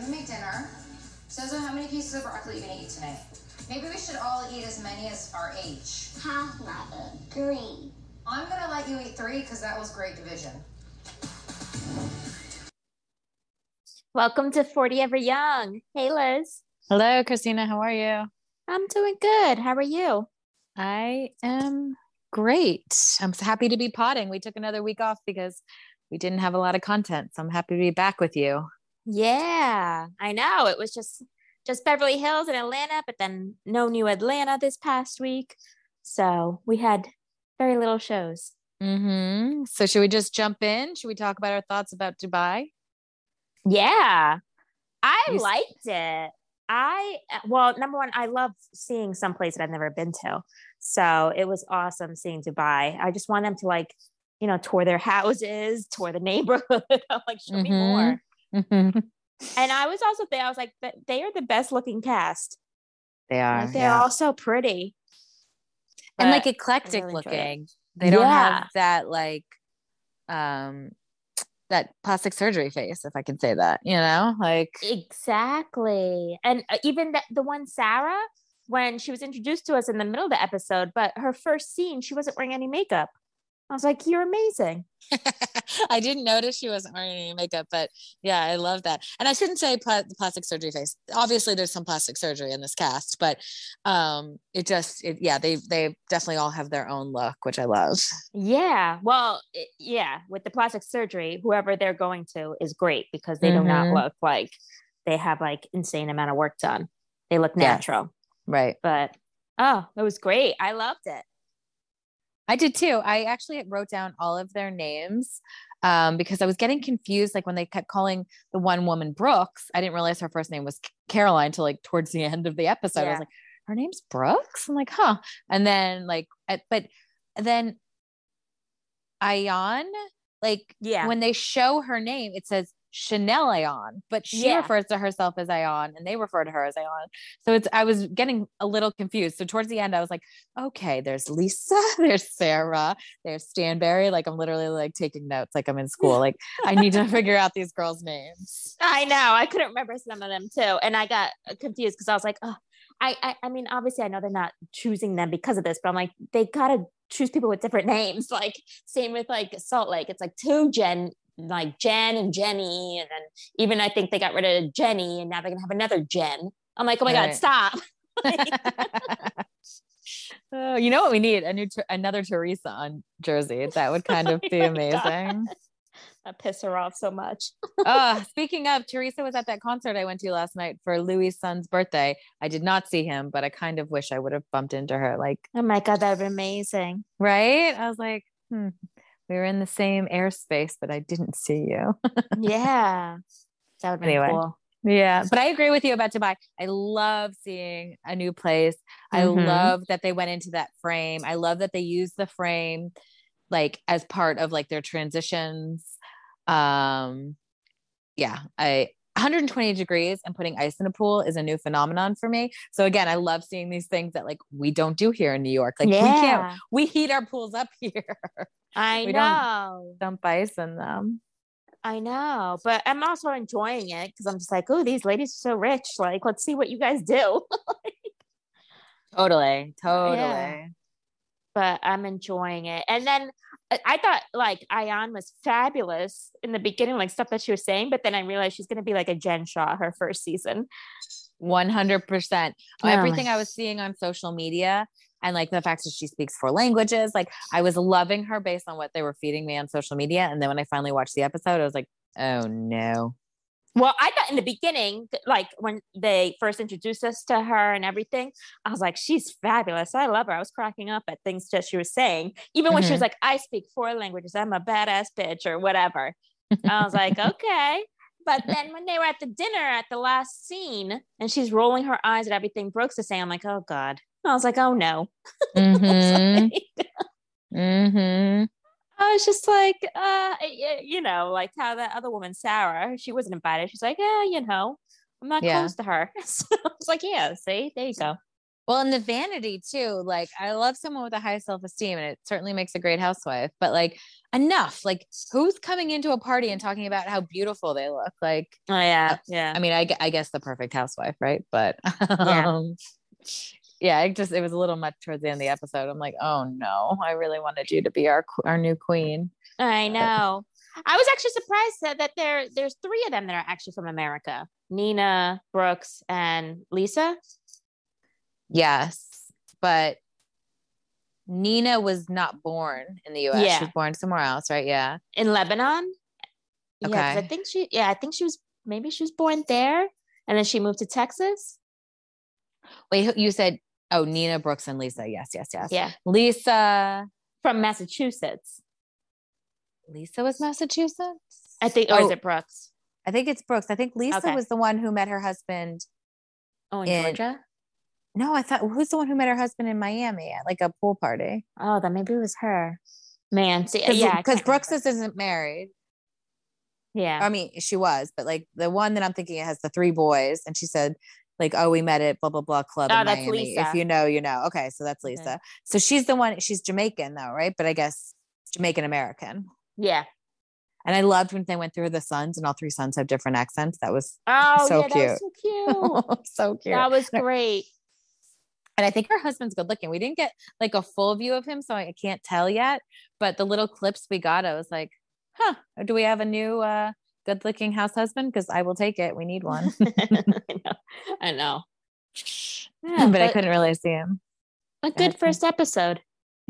I'm gonna make dinner. Sozo, how many pieces of broccoli are you gonna eat tonight? Maybe we should all eat as many as our age. Half mother. Three. I'm gonna let you eat three because that was great division. Welcome to 40 Ever Young. Hey, Liz. Hello, Christina. How are you? I'm doing good. How are you? I am great. I'm so happy to be potting. We took another week off because we didn't have a lot of content. So I'm happy to be back with you. Yeah, I know. It was just just Beverly Hills and Atlanta, but then no new Atlanta this past week. So we had very little shows. Mm-hmm. So should we just jump in? Should we talk about our thoughts about Dubai? Yeah, I You liked it. I well, number one, I love seeing some place that I've never been to. So it was awesome seeing Dubai. I just want them to like, you know, tour their houses, tour the neighborhood. I'm like, show me Mhm. more. Mhm. And I was also there. I was like, "Th- they are the best looking cast. They are. Like, they're yeah. all so pretty. and like eclectic really looking. They don't Yeah. have that like um that plastic surgery face, if I can say that, you know? Like exactly. And uh, even the, the one Sarah, when she was introduced to us in the middle of the episode, but her first scene, she wasn't wearing any makeup. I was like, you're amazing. I didn't notice she wasn't wearing any makeup, but yeah, I love that. And I shouldn't say pla- plastic surgery face. Obviously, there's some plastic surgery in this cast, but um, it just, it, yeah, they they definitely all have their own look, which I love. Yeah. Well, it, yeah, with the plastic surgery, whoever they're going to is great because they do not Mhm. look like they have like insane amount of work done. They look natural. Right. But oh, it was great. I loved it. I did too. I actually wrote down all of their names um, because I was getting confused. Like when they kept calling the one woman Brooks, I didn't realize her first name was Caroline until like towards the end of the episode. I was like, her name's Brooks. I'm like, huh. And then like, at, but then Ayan, like Yeah. when they show her name, it says Chanel Ayan, but she Yeah. refers to herself as Ayan and they refer to her as Ayan. So it's I was getting a little confused. So towards the end, I was like, okay, there's Lesa, there's Sarah, there's Stanbury. Like I'm literally like taking notes, like I'm in school. Like I need to figure out these girls' names. I know. I couldn't remember some of them too, and I got uh, confused because I was like, oh, I, I, I mean, obviously, I know they're not choosing them because of this, but I'm like, they gotta choose people with different names. Like, same with like Salt Lake. It's like two Jen, like Jen and Jenny, and then even I think they got rid of Jenny, and now they're gonna have another Jen. I'm like, oh my god, stop! oh, you know what we need? A new another Teresa on Jersey. That would kind of Oh be my amazing. I piss her off so much. oh, speaking of, Teresa was at that concert I went to last night for Louis' son's birthday. I did not see him, but I kind of wish I would have bumped into her. Like, Oh my god, that'd be amazing. right? I was like, hmm, we were in the same airspace, but I didn't see you. Yeah, that would be Anyway. cool. yeah, but I agree with you about Dubai. I love seeing a new place. I Mhm. love that they went into that frame. I love that they used the frame like as part of like their transitions. Um yeah, I 120 degrees and putting ice in a pool is a new phenomenon for me. So again, I love seeing these things that like we don't do here in New York. Like we can't we heat our pools up here. I we don't- know. Dump ice in them. I know, but I'm also enjoying it because I'm just like, oh, these ladies are so rich. Like, let's see what you guys do. Totally. Totally. Yeah. but I'm enjoying it. And then I- thought like Ayan was fabulous in the beginning, like stuff that she was saying, but then I realized she's going to be like a Jen Shah her first season. 100%. Oh Everything I was seeing on social media and like the fact that she speaks four languages, like I was loving her based on what they were feeding me on social media. And then when I finally watched the episode, I was like, oh no. Well, I thought in the beginning, like when they first introduced us to her and everything, I was like, she's fabulous. I love her. I was cracking up at things that she was saying, even when she was like, I speak four languages. I'm a badass bitch or whatever. I was like, okay. But then when they were at the dinner at the last scene and she's rolling her eyes at everything Brooks is saying, I'm like, oh God. I was like, oh no. Mhm. Like, Mhm. I was just like, uh, you know, like how that other woman, Sarah, she wasn't invited. She's like, yeah, you know, I'm not Yeah. close to her. So I was like, yeah, see, there you go. Well, and the vanity too. Like, I love someone with a high self esteem, and it certainly makes a great housewife. But like, enough. Like, who's coming into a party and talking about how beautiful they look? Like, Oh yeah, yeah. I mean, I, I guess the perfect housewife, right? But um, yeah, it just it was a little much towards the end of the episode. I'm like, oh no, I really wanted you to be our our new queen. I know. I was actually surprised that, that there there's three of them that are actually from America. Nina, Brooks, and Lesa. Yes, but Nina was not born in the U.S. Yeah. She was born somewhere else, right? Yeah. in Lebanon. Okay. Yeah, I think she yeah, I think she was maybe she was born there and then she moved to Texas. Wait, you said oh Nina Brooks and Lesa. Yes, yes, yes. Yeah. Lesa. From Massachusetts. Lesa was Massachusetts. I think or is Oh. it Brooks? I think it's Brooks. I think Lesa Okay. was the one who met her husband. Oh, in, In- Georgia? No, I thought who's the one who met her husband in Miami at like a pool party? Oh, then maybe it was her. Man, see, Because yeah, because Brooks remember. isn't married. yeah. I mean, she was, but like the one that I'm thinking has the three boys, and she said, like, oh, we met at blah blah blah club Oh, in that's Miami. Lesa. If you know, you know. Okay, so that's Okay. Lesa. So she's the one. She's Jamaican though, right? But I guess Jamaican American. yeah. And I loved when they went through the sons, and all three sons have different accents. That was Oh, So yeah, that was so cute. so cute. that was great. and I think her husband's good looking. We didn't get like a full view of him, so I can't tell yet. But the little clips we got, I was like, huh, do we have a new uh good looking house husband? Because I will take it. We need one. I know. I know. Yeah, but, I couldn't really see him. a good first episode.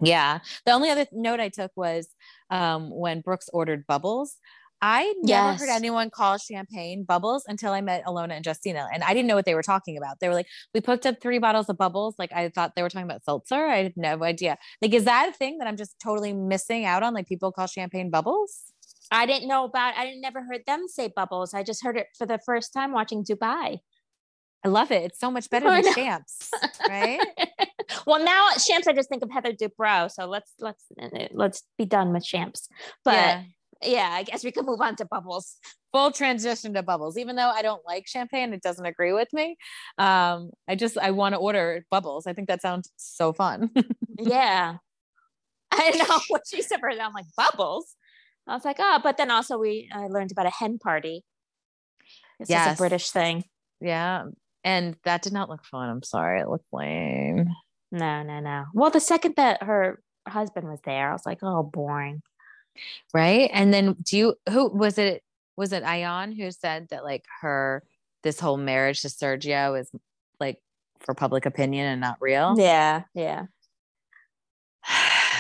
Yeah. The only other note I took was um when Brooks ordered bubbles. I never heard anyone call champagne bubbles until I met Alona and Justina. And I didn't know what they were talking about. They were like, we picked up three bottles of bubbles. Like I thought they were talking about seltzer. I had no idea. Like, is that a thing that I'm just totally missing out on? Like people call champagne bubbles? I didn't know about. I didn't never heard them say bubbles. I just heard it for the first time watching Dubai. I love it. It's so much better than champs, right? well, now Champs, I just think of Heather Dubrow. So let's let's let's be done with Champs. But Yeah. yeah, I guess we can move on to bubbles. full transition to bubbles even though i don't like champagne it doesn't agree with me um i just i want to order bubbles i think that sounds so fun yeah, I know what she said. For that. I'm like bubbles. I was like, oh, but then also we I learned about a hen party. This is Yes. a British thing. yeah and that did not look fun i'm sorry it looked lame No, no, no. Well, the second that her husband was there, I was like, oh, boring. right and then do you who was it was it ayan who said that like her this whole marriage to sergio is like for public opinion and not real Yeah, yeah.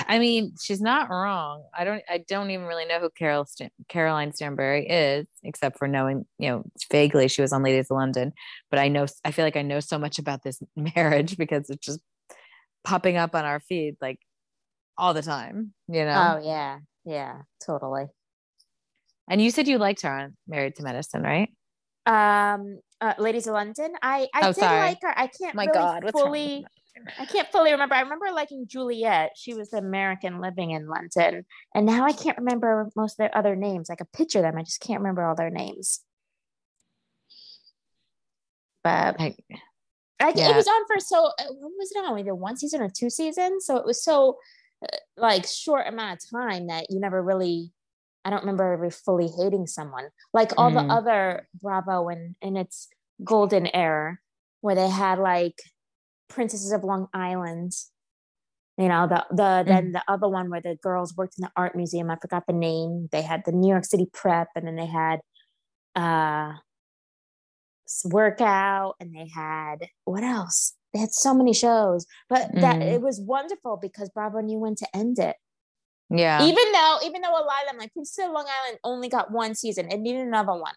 I mean, she's not wrong. I don't. I don't even really know who Carol Stan- Caroline Stanbury is, except for knowing, you know, vaguely she was on Ladies of London. But I know. I feel like I know so much about this marriage because it's just popping up on our feed like all the time. You know. Oh, yeah, yeah, totally. And you said you liked her on Married to Medicine, right? Um, uh, Ladies of London. I I Oh, did sorry. like her. I can't My really God, fully. I can't fully remember. I remember liking Juliet. She was the American living in London, and now I can't remember most of their other names. I could picture them. I just can't remember all their names. But I, I, Yeah. it was on for so uh, when was it on? Either one season or two seasons. So it was so uh, like short amount of time that you never really. I don't remember ever fully hating someone like all Mm. the other Bravo and in its golden era where they had like Princesses of Long Island. You know the the then the other one where the girls worked in the art museum. I forgot the name. They had the New York City Prep, and then they had uh workout and they had what else they had so many shows but that Mm. it was wonderful because bravo knew when to end it yeah. even though even though a lot of them like princess of long island only got one season It needed another one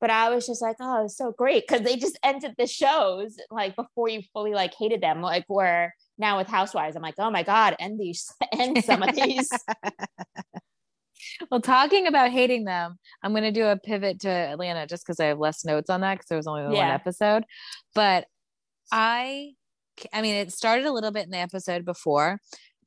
but i was just like oh it's so great because they just ended the shows like before you fully like hated them like where now with housewives. I'm like oh my god end these end some of these. Well, talking about hating them, I'm going to do a pivot to Atlanta just because I have less notes on that because there was only one episode. But I, I mean, it started a little bit in the episode before,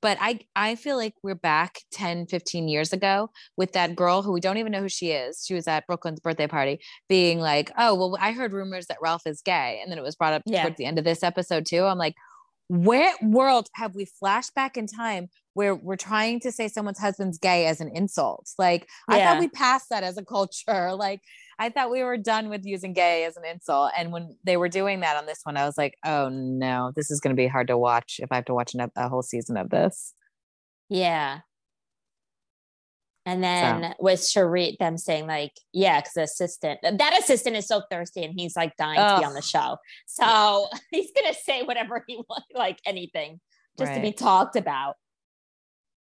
but I, I feel like we're back 10, 15 years ago with that girl who we don't even know who she is. She was at Brooklyn's birthday party being like, oh, well, I heard rumors that Ralph is gay. And then it was brought up Yeah. towards the end of this episode too. I'm like, where world have we flashed back in time where we're trying to say someone's husband's gay as an insult? Like I thought we passed that as a culture. Like I thought we were done with using gay as an insult. And when they were doing that on this one, I was like, oh no, this is going to be hard to watch if I have to watch an, a whole season of this. Yeah. And then with Sharit, them saying like, yeah, because the assistant, that assistant is so thirsty and he's like dying to be on the show. So he's gonna say whatever he wants, like anything, just to be talked about.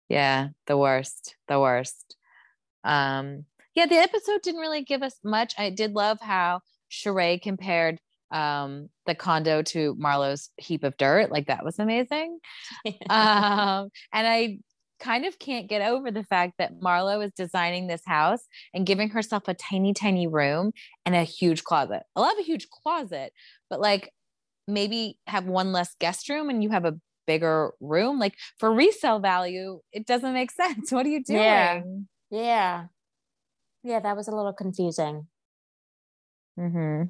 Yeah, the worst, the worst. Um, yeah, the episode didn't really give us much. I did love how Sheree compared um the condo to Marlo's heap of dirt. Like that was amazing. um, and I kind of can't get over the fact that Marlo is designing this house and giving herself a tiny, tiny room and a huge closet. I love a huge closet, but like maybe have one less guest room and you have a bigger room. Like for resale value, it doesn't make sense. What are you doing? Yeah. yeah. Yeah, that was a little confusing. hmm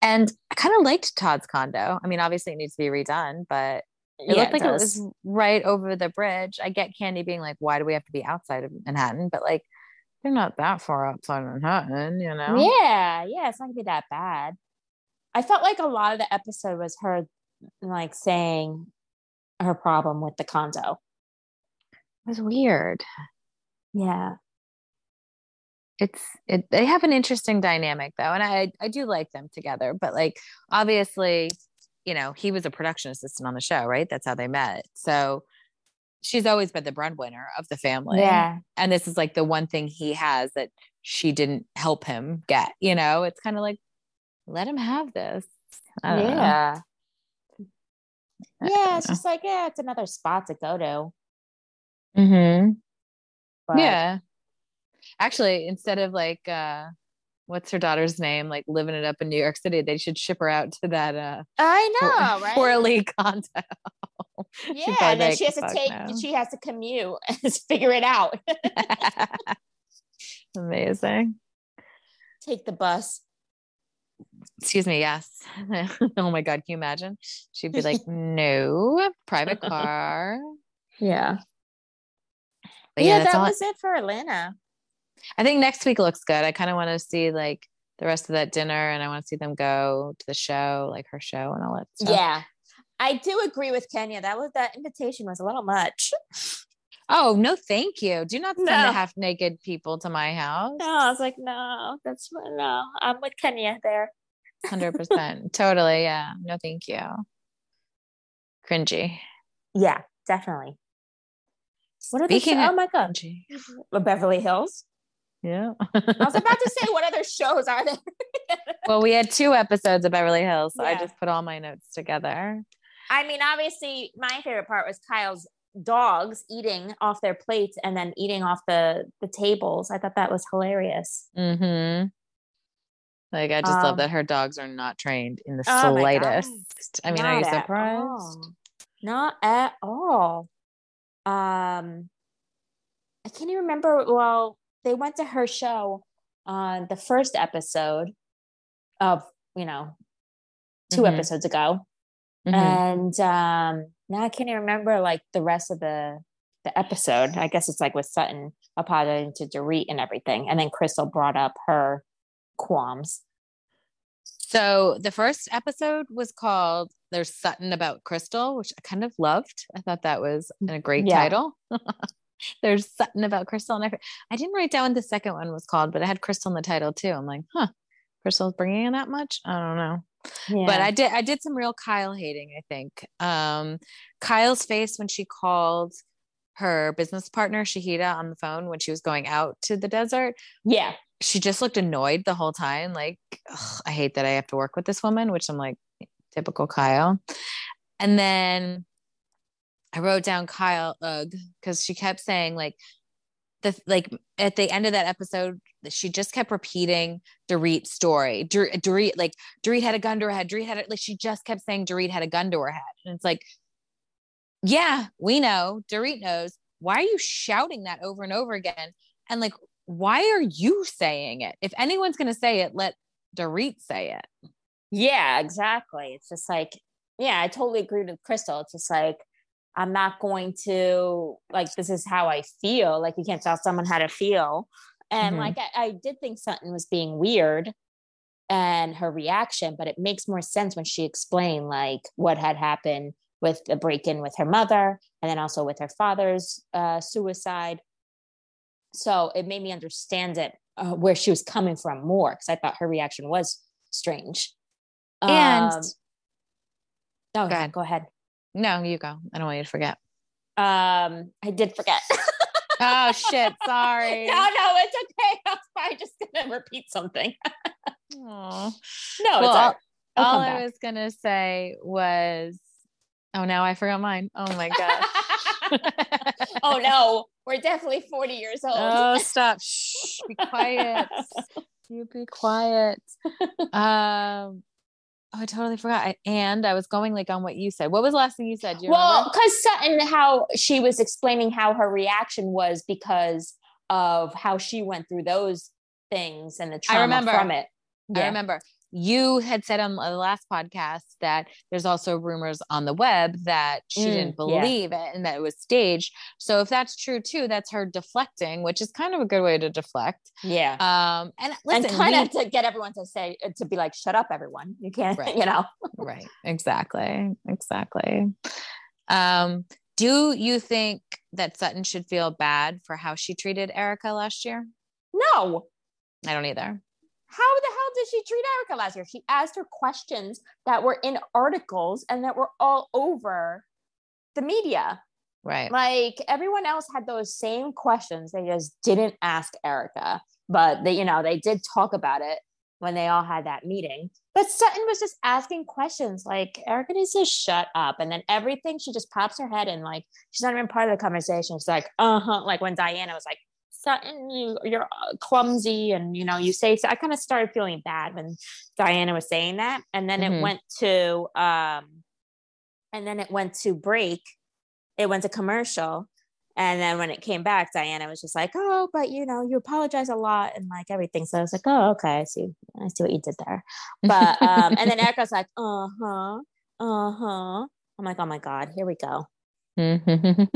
And I kind of liked Todd's condo. I mean, obviously it needs to be redone, but it yeah, looked like it, does. was right over the bridge. I get Kandi being like, why do we have to be outside of Manhattan? But like, they're not that far outside of Manhattan, you know? Yeah, yeah, it's not gonna be that bad. I felt like a lot of the episode was her like saying her problem with the condo. It was weird. Yeah. It's it they have an interesting dynamic though. And I I do like them together, but like obviously, you know, he was a production assistant on the show, right? That's how they met. So she's always been the breadwinner of the family. Yeah. and this is like the one thing he has that she didn't help him get you know it's kind of like let him have this. Yeah. Yeah, it's just like, yeah, it's another spot to go to. mm-hmm But yeah actually instead of like uh what's her daughter's name like living it up in new york city they should ship her out to that uh I know, right? poorly condo yeah, and then she has to take, no." she has to commute and figure it out. amazing take the bus. excuse me yes oh my god can you imagine she'd be like no private car Yeah. but yeah, yeah, that was it for Atlanta. I think next week looks good. I kind of want to see like the rest of that dinner and I want to see them go to the show, like her show and all that stuff. Yeah. I do agree with Kenya. That was that invitation was a little much. Oh, no, thank you. Do not send No. the half naked people to my house. No, I was like, no, that's no. I'm with Kenya there. 100%. totally. Yeah. No, thank you. Cringy. Yeah, definitely. What are Speaking the of- Oh my god, Cringy. Beverly Hills. Yeah. I was about to say, what other shows are there? well, we had two episodes of Beverly Hills, so I just put all my notes together. I mean, obviously, my favorite part was Kyle's dogs eating off their plates and then eating off the the tables. I thought that was hilarious. Mm-hmm. Like I just Um, love that her dogs are not trained in the Oh slightest. I mean, are you surprised? all. Not at all. Um, I can't even remember. Well, they went to her show on the first episode of you know 2 Mhm. episodes ago, Mhm. and um, now I can't even remember like the rest of the the episode. I guess it's like with Sutton apologizing to Dorit and everything, and then Crystal brought up her qualms. So the first episode was called There's Sutton About Crystal, which I kind of loved. I thought that was a great Yeah. title. There's something About Crystal. And I, I didn't write down what the second one was called, but it had Crystal in the title too. I'm like, huh, Crystal's bringing in that much? I don't know. Yeah. But I did I did some real Kyle hating, I think. Um Kyle's face when she called her business partner Shahida on the phone when she was going out to the desert yeah, she just looked annoyed the whole time. Like, I hate that I have to work with this woman, which I'm like, typical Kyle. And then I wrote down Kyle, ugh, because she kept saying, like, the like at the end of that episode, she just kept repeating Dorit's story. Dorit, like, Dorit had a gun to her head. Dorit had it. Like, she just kept saying Dorit had a gun to her head. And it's like, yeah, we know. Dorit knows. Why are you shouting that over and over again? And like, why are you saying it? If anyone's to say it, let Dorit say it. Yeah, exactly. It's just like yeah, I totally agree with Crystal. It's just like I'm not going to like this is how I feel. Like you can't tell someone how to feel. And Mhm. like I, I did think Sutton was being weird and her reaction, but it makes more sense when she explained like what had happened with the break-in with her mother and then also with her father's uh, suicide. So it made me understand it uh, where she was coming from more because I thought her reaction was strange. And- Um, oh, Go ahead. Go ahead. No, you go. I don't want you to forget. Um, I did forget. Oh shit! Sorry. no, no, it's okay. I was probably just gonna repeat something. No, it's Well, all. I'll All I was gonna say was, oh, now I forgot mine. Oh my gosh. oh no, we're definitely 40 years old. Oh, stop. Shh. Be quiet. you be quiet. Um, oh, I totally forgot. I, and I was going like on what you said. What was the last thing you said? You well, because Sutton, how she was explaining how her reaction was because of how she went through those things and the trauma remember. from it. I remember you had said on the last podcast that there's also rumors on the web that she Mm, didn't yeah. believe it and that it was staged. So if that's true too, that's her deflecting, which is kind of a good way to deflect. Yeah. Um, and listen, and kind of to get everyone to say to be like, "Shut up, everyone! You can't," Right. you know. right exactly exactly um do you think that sutton should feel bad for how she treated erika last year No, i don't either how the hell did she treat Erika last year? She asked her questions that were in articles and that were all over the media. right Like everyone else had those same questions. They just didn't ask Erika, but they, you know, they did talk about it when they all had that meeting. But Sutton was just asking questions like Erika needs to shut up. And then everything, she just pops her head in like she's not even part of the conversation. She's like, uh-huh. Like when Diana was like, you, you're uh, clumsy, and you know, you say so. I kind of started feeling bad when Diana was saying that, and then Mhm. it went to, um, and then it went to break. It went to commercial, and then when it came back, Diana was just like, "Oh, but you know, you apologize a lot and like everything." So I was like, "Oh, okay, I see, I see what you did there." But um, and then Erika's like, "Uh huh, uh huh." I'm like, "Oh my god, here we go."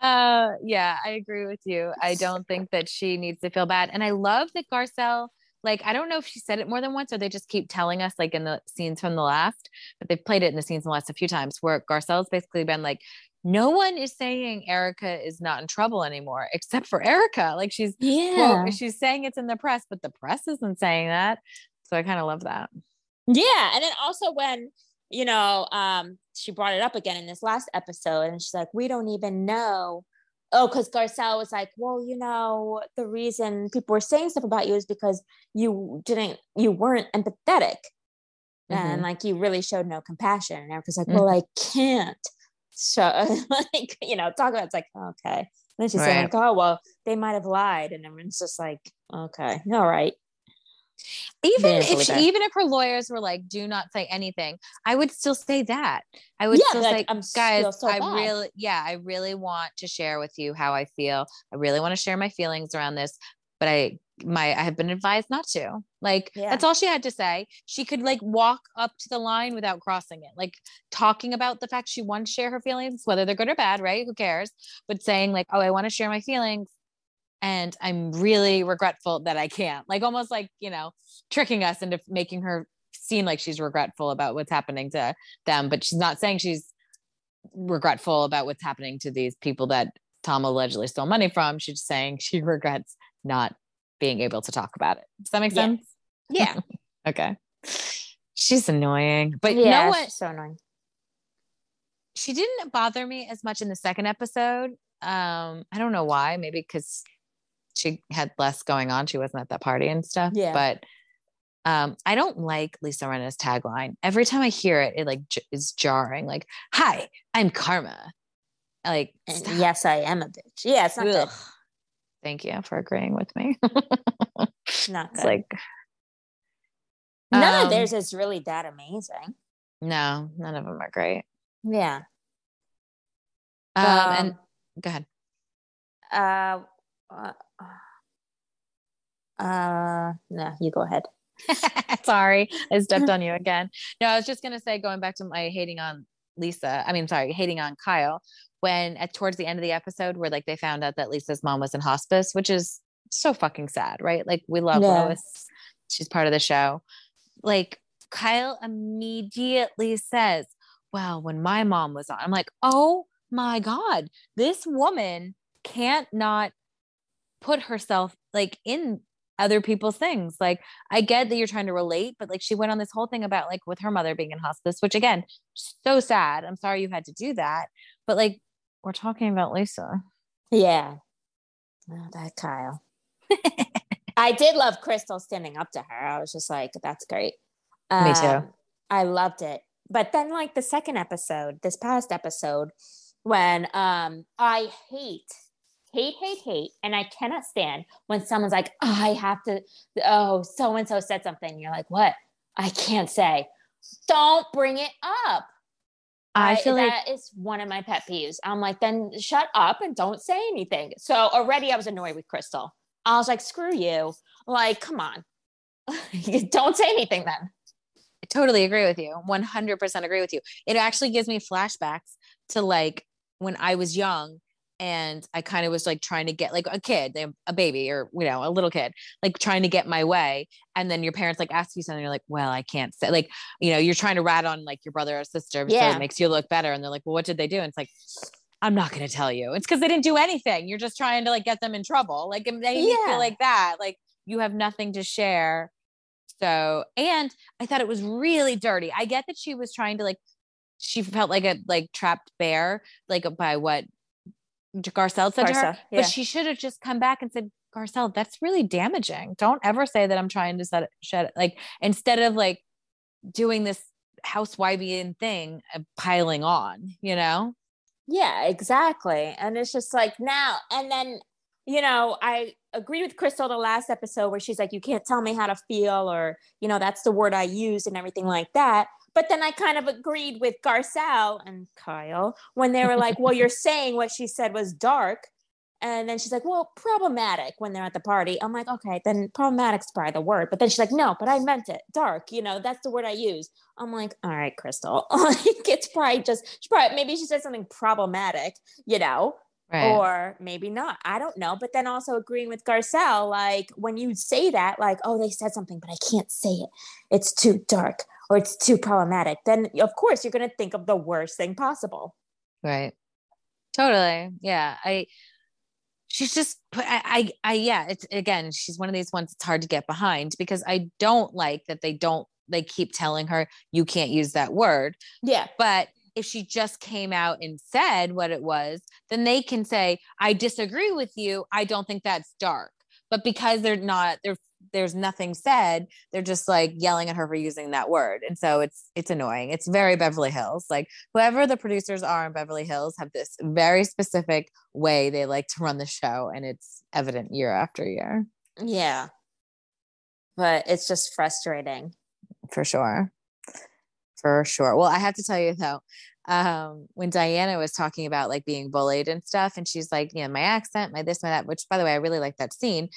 uh yeah i agree with you. I don't think that she needs to feel bad and i love that garcelle like i don't know if she said it more than once or they just keep telling us like in the scenes from the last but they've played it in the scenes in the last a few times where garcelle's basically been like no one is saying erika is not in trouble anymore except for erika. Like she's Yeah, well, she's saying it's in the press but the press isn't saying that. So i kind of love that. Yeah, and then also when you know um she brought it up again in this last episode, and she's like, "We don't even know." Oh, because Garcelle was like, "Well, you know, the reason people were saying stuff about you is because you didn't, you weren't empathetic, and like you really showed no compassion." And Erika's like, "Well, I can't." So, like, you know, talk about it's like, okay. And then she's saying, like, "Oh, well, they might have lied," and everyone's just like, "Okay, all right." Even if she, even if her lawyers were like do not say anything i would still say that. I would Yeah, still like, say I'm guys so i bad." really yeah i really want to share with you how i feel. I really want to share my feelings around this but i my i have been advised not to. Like Yeah. that's all she had to say. She could like walk up to the line without crossing it like talking about the fact she wants to share her feelings whether they're good or bad right? Who cares? But saying like oh i want to share my feelings and i'm really regretful that i can't like almost like you know tricking us into making her seem like she's regretful about what's happening to them but she's not saying she's regretful about what's happening to these people that tom allegedly stole money from she's saying she regrets not being able to talk about it does that make sense Yeah, okay she's annoying but yeah, you know what so annoying. she didn't bother me as much in the second episode. Um, I don't know why. Maybe because she had less going on. She wasn't at that party and stuff. Yeah. But um, I don't like Lisa Rinna's tagline. Every time I hear it, it like j- is jarring. Like, "Hi, I'm Karma." Like, yes, I am a bitch. Yeah, it's not Ugh. Thank you for agreeing with me. good. Not it's good. like None um, of theirs is really that amazing. no, none of them are great. Yeah. Um, and Um, go ahead. Uh, uh, uh, no, you go ahead. Sorry, I stepped on you again. No, I was just gonna say, going back to my hating on Lisa. I mean, sorry, hating on Kyle. When at towards the end of the episode, where like they found out that Lisa's mom was in hospice, which is so fucking sad, right? Like we love Yeah. Lois. She's part of the show. Like Kyle immediately says, Well, when my mom was on, I'm like, oh my God, this woman can't not put herself like in other people's things. Like, I get that you're trying to relate, but like she went on this whole thing about like with her mother being in hospice, which again, so sad. I'm sorry you had to do that. But like, we're talking about Lisa. Yeah. Oh, that Kyle. I did love Crystal standing up to her. I was just like, that's great. Me too. Um, I loved it. But then like the second episode, this past episode, when um I hate, hate, hate, hate, and I cannot stand when someone's like, I have to, oh, so and so said something. You're like, what? I can't say. Don't bring it up. I feel like that is one of my pet peeves. I'm like, then shut up and don't say anything. So already I was annoyed with Crystal. I was like, screw you. Like, come on. don't say anything then. I totally agree with you. 100% agree with you. It actually gives me flashbacks to like when I was young and I kind of was like trying to get like a kid, a baby or, you know, a little kid, like trying to get my way. And then your parents like ask you something, you're like, well, I can't say, like, you know, you're trying to rat on like your brother or sister. So it makes you look better. And they're like, well, what did they do? And it's like, I'm not going to tell you. It's because they didn't do anything. You're just trying to like get them in trouble. Like, me Yeah. feel like that. Like, you have nothing to share. So, and I thought it was really dirty. I get that she was trying to like, she felt like a like trapped bear, like by what Garcelle said to her. Yeah. But she should have just come back and said, Garcelle, that's really damaging. Don't ever say that I'm trying to set it, shed it. Like instead of like doing this housewifeian thing, uh, piling on, you know? Yeah, exactly. And it's just like now, and then, you know, I agree with Crystal the last episode where she's like, you can't tell me how to feel, or, you know, that's the word I use and everything like that. But then I kind of agreed with Garcelle and Kyle when they were like, well, you're saying what she said was dark. And then she's like, well, problematic when they're at the party. I'm like, okay, then problematic's probably the word. But then she's like, no, but I meant it. Dark, you know, that's the word I use. I'm like, all right, Crystal. like it's probably just she probably maybe she said something problematic, you know, or maybe not. I don't know. But then also agreeing with Garcelle, like when you say that, like, oh, they said something, but I can't say it. It's too dark or it's too problematic. Then of course you're gonna think of the worst thing possible. Right. Totally. Yeah. I she's just I, I I yeah, it's again, she's one of these ones it's hard to get behind because I don't like that they don't they keep telling her you can't use that word. Yeah. But if she just came out and said what it was, then they can say, I disagree with you. I don't think that's dark. But because they're not, there, there's nothing said, they're just like yelling at her for using that word. And so it's it's annoying. It's very Beverly Hills. Like whoever the producers are in Beverly Hills have this very specific way they like to run the show. And it's evident year after year. Yeah. But it's just frustrating. for sure for sure well i have to tell you though um when diana was talking about like being bullied and stuff and she's like you know my accent my this my that which by the way i really like that scene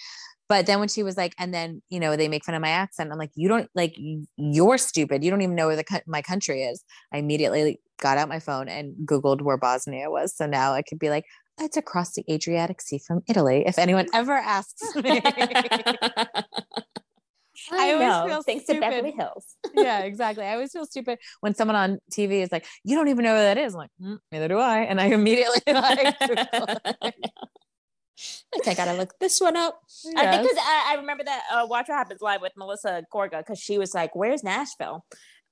but then when she was like and then you know they make fun of my accent i'm like you don't like you're stupid you don't even know where the my country is i immediately got out my phone and googled where bosnia was so now i could be like it's across the adriatic sea from italy if anyone ever asks me I I, always know. feel Thanks stupid. to Beverly Hills. yeah, exactly. I always feel stupid when someone on TV is like, "You don't even know where that is." I'm like, "Mm, neither do I, and I immediately like. It. Like, I gotta look this one up. I think because I, I remember that uh, Watch What Happens Live with Melissa Gorga because she was like, "Where's Nashville?"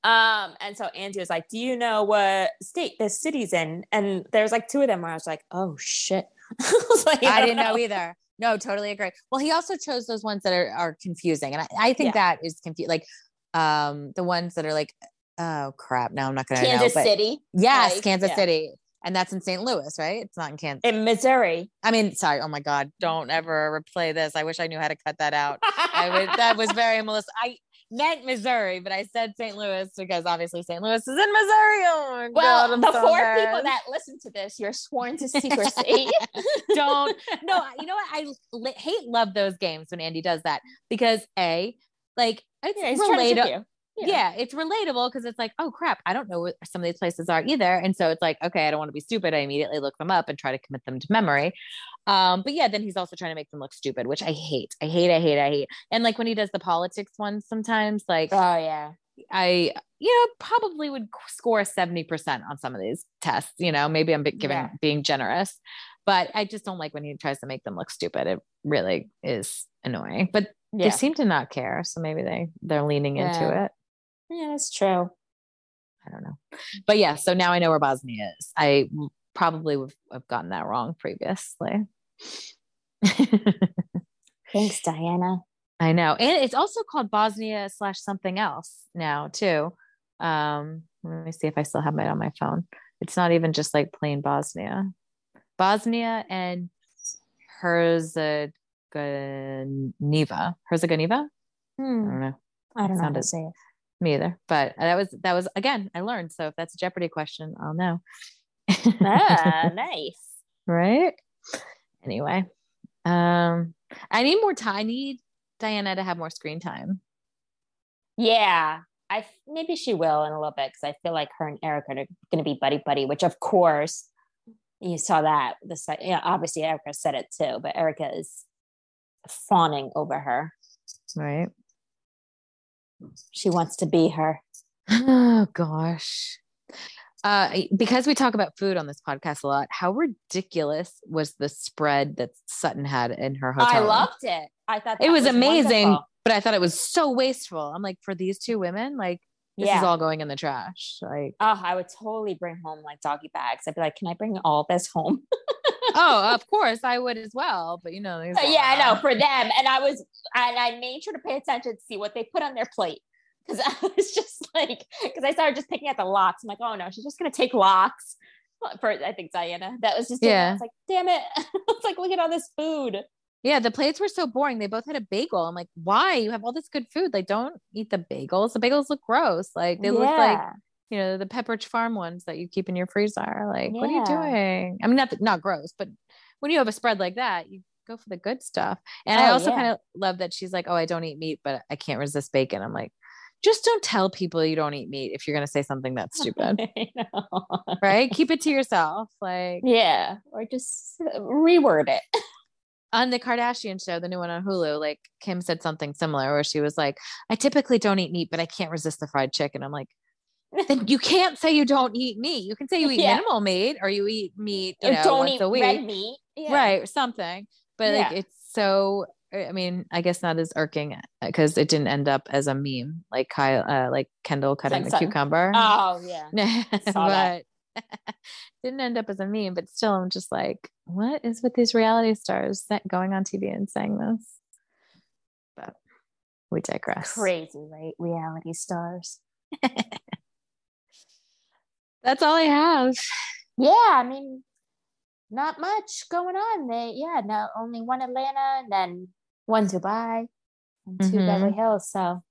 Um, and so Andy was like, "Do you know what state this city's in?" And there's like two of them where I was like, "Oh shit!" I, like, I don't didn't know either. No, totally agree. Well, he also chose those ones that are, are confusing, and I, I think that is confused. Like, um, the ones that are like, oh crap, now I'm not gonna Kansas know. City, yes, like, Kansas yeah. City, and that's in St. Louis, right? It's not in Kansas. in Missouri. I mean, sorry. Oh my God, don't ever replay this. I wish I knew how to cut that out. I would. That was very Melissa. I meant Missouri, but I said St. Louis because obviously St. Louis is in Missouri. Oh well, God, the so four people that listen to this, you're sworn to secrecy. don't. No, you know what? I li- hate love those games when Andy does that because a like it's Yeah, he's trying to trick relatable. You. Yeah. it's relatable because it's like, oh crap, I don't know what some of these places are either. And so it's like, okay, I don't want to be stupid. I immediately look them up and try to commit them to memory. Um, but yeah, then he's also trying to make them look stupid, which I hate. I hate, I hate, I hate. And like when he does the politics ones sometimes, like Oh yeah. I, you know, probably would score 70% on some of these tests. You know, maybe I'm giving Yeah. being generous, but I just don't like when he tries to make them look stupid. It really is annoying. But they seem to not care. So maybe they they're leaning into it. Yeah, that's true. I don't know. But yeah, so now I know where Bosnia is. I probably would have gotten that wrong previously. Thanks, Diana. I know. And it's also called Bosnia slash something else now too. Um, let me see if I still have it on my phone. It's not even just like plain Bosnia. Bosnia and Herzegovina. Herzegovina? I Hmm. don't know. I don't know how to say it. Me either. But that was that was again, I learned. So if that's a Jeopardy question, I'll know. Ah, nice. right anyway um i need more time i need diana to have more screen time Yeah, I maybe she will in a little bit because I feel like her and Erika are going to be buddy buddy. Which of course you saw that the site. Yeah, obviously Erika said it too, but Erika is fawning over her. right She wants to be her. oh gosh uh because we talk about food on this podcast a lot how ridiculous was the spread that sutton had in her hotel I loved it. I thought it that was, amazing wonderful. but i thought it was so wasteful i'm like for these two women like this Yeah. is all going in the trash like Oh, I would totally bring home like doggy bags. I'd be like, "Can I bring all this home?" oh of course i would as well but you know these- uh, yeah, I know for them. And I was, and I made sure to pay attention to see what they put on their plate because I was just like, because I started just picking at the lox. I'm like, oh no, she's just gonna take lox. For I think Diana, that was just yeah. I was like, damn it! it's like, look at all this food. Yeah, the plates were so boring. They both had a bagel. I'm like, why? You have all this good food. Like, don't eat the bagels. The bagels look gross. Like, they look like, Yeah. You know, the Pepperidge Farm ones that you keep in your freezer. Like, what are you doing? I mean, not not gross, but when you have a spread like that, you go for the good stuff. And I Oh, also yeah. kind of love that she's like, oh, I don't eat meat, but I can't resist bacon. I'm like, just don't tell people you don't eat meat if you're gonna say something that's stupid, right? Keep it to yourself. Like Yeah, or just reword it. on the Kardashian show, the new one on Hulu, like Kim said something similar where she was like, I typically don't eat meat, but I can't resist the fried chicken. I'm like, then you can't say you don't eat meat. You can say you eat Yeah. minimal meat or you eat meat, you know, don't once eat a week. red meat. Yeah. Right. Or something. But like it's so I mean, I guess not as irking because it didn't end up as a meme like Kyle uh like Kendall cutting the cucumber. Oh yeah. but didn't end up as a meme, but still I'm just like, what is with these reality stars that going on TV and saying this? But we digress. Crazy, right? Reality stars. That's all I have. Yeah, I mean, not much going on. They yeah, no, only one Atlanta and then one Dubai and 2 Mhm. Beverly Hills. So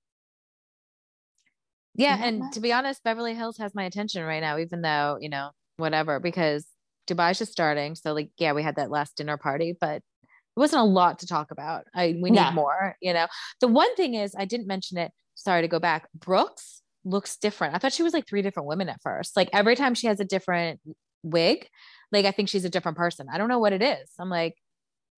Yeah, Not and much. to be honest, Beverly Hills has my attention right now, even though, you know, whatever, because Dubai's just starting. So like, yeah, we had that last dinner party, but it wasn't a lot to talk about. I we need more, you know. The one thing is I didn't mention it. Sorry to go back. Brooks looks different. I thought she was like three different women at first. Like every time she has a different wig, like I think she's a different person. I don't know what it is. I'm like,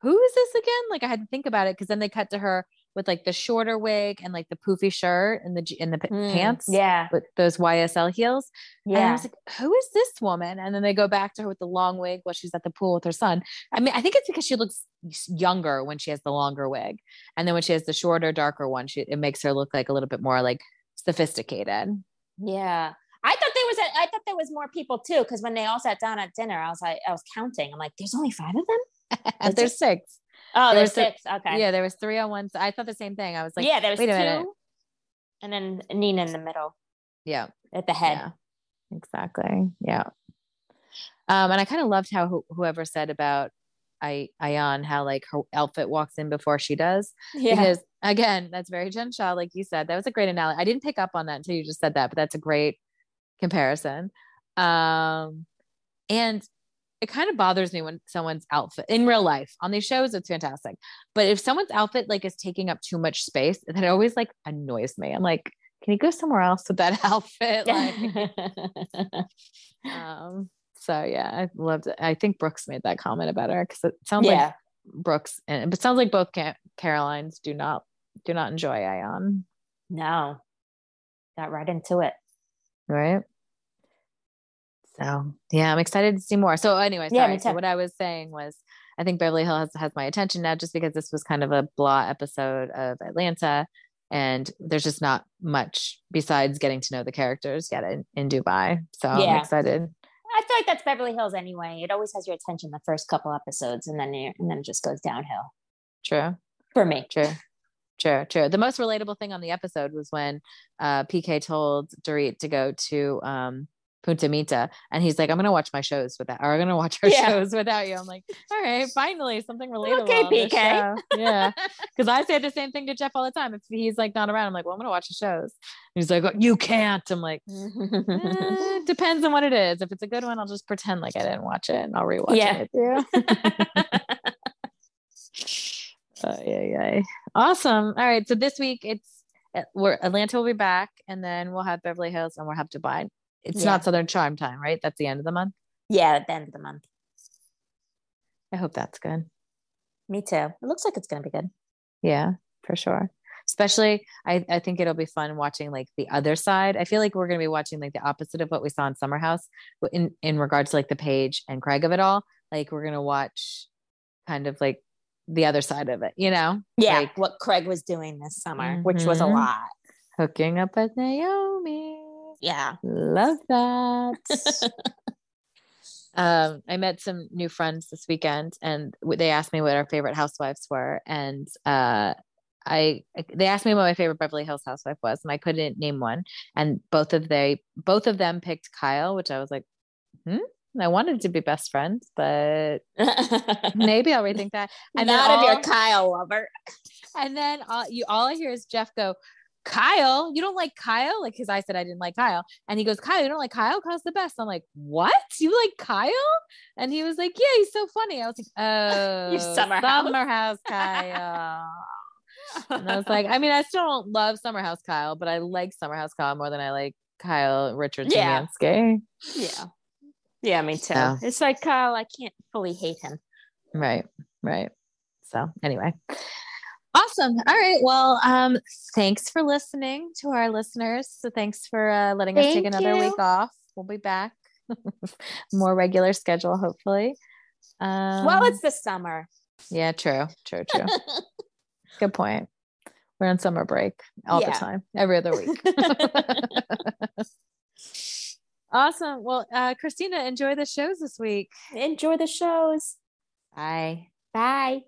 who is this again? Like I had to think about it because then they cut to her with like the shorter wig and like the poofy shirt and the and the mm, pants Yeah. with those YSL heels. And I was like, who is this woman? And then they go back to her with the long wig while she's at the pool with her son. I mean, I think it's because she looks younger when she has the longer wig. And then when she has the shorter, darker one, she, it makes her look like a little bit more like sophisticated. Yeah. I thought there was a, I thought there was more people too because when they all sat down at dinner, I was like, I was counting. I'm like, there's only five of them. and Is there's six. Oh, There there's six. Okay. Yeah, there was three on one. side. I thought the same thing. I was like, yeah, there was wait two, a minute. and then Nina in the middle yeah, at the head. Yeah, exactly. Yeah. Um, and I kind of loved how who- whoever said about I Ayan how like her outfit walks in before she does. Yeah. Because again, that's very Jen Shah, like you said. That was a great analogy. I didn't pick up on that until you just said that, but that's a great comparison. Um, and it kind of bothers me when someone's outfit in real life on these shows it's fantastic but if someone's outfit like is taking up too much space then it always like annoys me i'm like can you go somewhere else with that outfit like um so yeah i loved it. I think brooks made that comment about her because it sounds yeah. like brooks and it sounds like both Ca- carolines do not do not enjoy ayan no. Got right into it. right? So yeah i'm excited to see more. So anyway Yeah, sorry. me so what i was saying was i think beverly Hill has, has my attention now just because this was kind of a blah episode of atlanta and there's just not much besides getting to know the characters yet in, in dubai. So i'm excited like that's Beverly Hills anyway. It always has your attention the first couple episodes and then and then it just goes downhill. true For me. True. True, true. The most relatable thing on the episode was when uh, PK told Dorit to go to um, Punta Mita, and he's like, "I'm gonna watch my shows without, or I'm gonna watch our Yeah. shows without you." I'm like, "All right, finally something relatable." Okay, PK. Yeah, because I say the same thing to Jeff all the time. If he's like not around, I'm like, "Well, I'm gonna watch the shows." And he's like, "Oh, "You can't." I'm like, eh, "Depends on what it is. If it's a good one, I'll just pretend like I didn't watch it, and I'll rewatch Yeah. it with you." Oh, yeah, yeah. Awesome. All right. So this week it's uh, we're Atlanta will be back, and then we'll have Beverly Hills, and we'll have Dubai. It's Yeah. not Southern Charm time, right? That's the end of the month. yeah, at the end of the month. I hope that's good. Me too. It looks like it's gonna be good. Yeah, for sure. Especially, I I think it'll be fun watching like the other side. I feel like we're gonna be watching like the opposite of what we saw in Summer House in in regards to like the Paige and Craig of it all. Like we're gonna watch kind of like the other side of it, you know, Yeah, Like- what Craig was doing this summer, which was a Mhm. lot. hooking up with Naomi. Yeah. Love that. um, I met some new friends this weekend, and they asked me what our favorite housewives were, and uh, I they asked me what my favorite Beverly Hills housewife was, and I couldn't name one. And both of they both of them picked Kyle, which I was like, hmm. I wanted to be best friends, but maybe I'll rethink that. And then Not if you're Kyle lover. and then all you all I hear is Jeff go, Kyle, you don't like Kyle? Like, because I said I didn't like Kyle. And he goes, Kyle, you don't like Kyle? Kyle's the best. I'm like, what? You like Kyle? And he was like, yeah, he's so funny. I was like, oh, Summer Summer House Kyle. and I was like, I mean, I still don't love Summer House Kyle, but I like Summer House Kyle more than I like Kyle Richard Yeah. Szymanski. yeah. Yeah, me too. It's like Kyle, I can't fully hate him. Right, right. So anyway. Awesome. All right. Well, um, thanks for listening to our listeners. So thanks for uh, letting us take another you. week off. We'll be back. More regular schedule, hopefully. Um, well, it's the summer. yeah, true, true, true. Good point. We're on summer break all Yeah. the time, every other week. awesome. Well, uh, Christina, enjoy the shows this week. Enjoy the shows. Bye. Bye.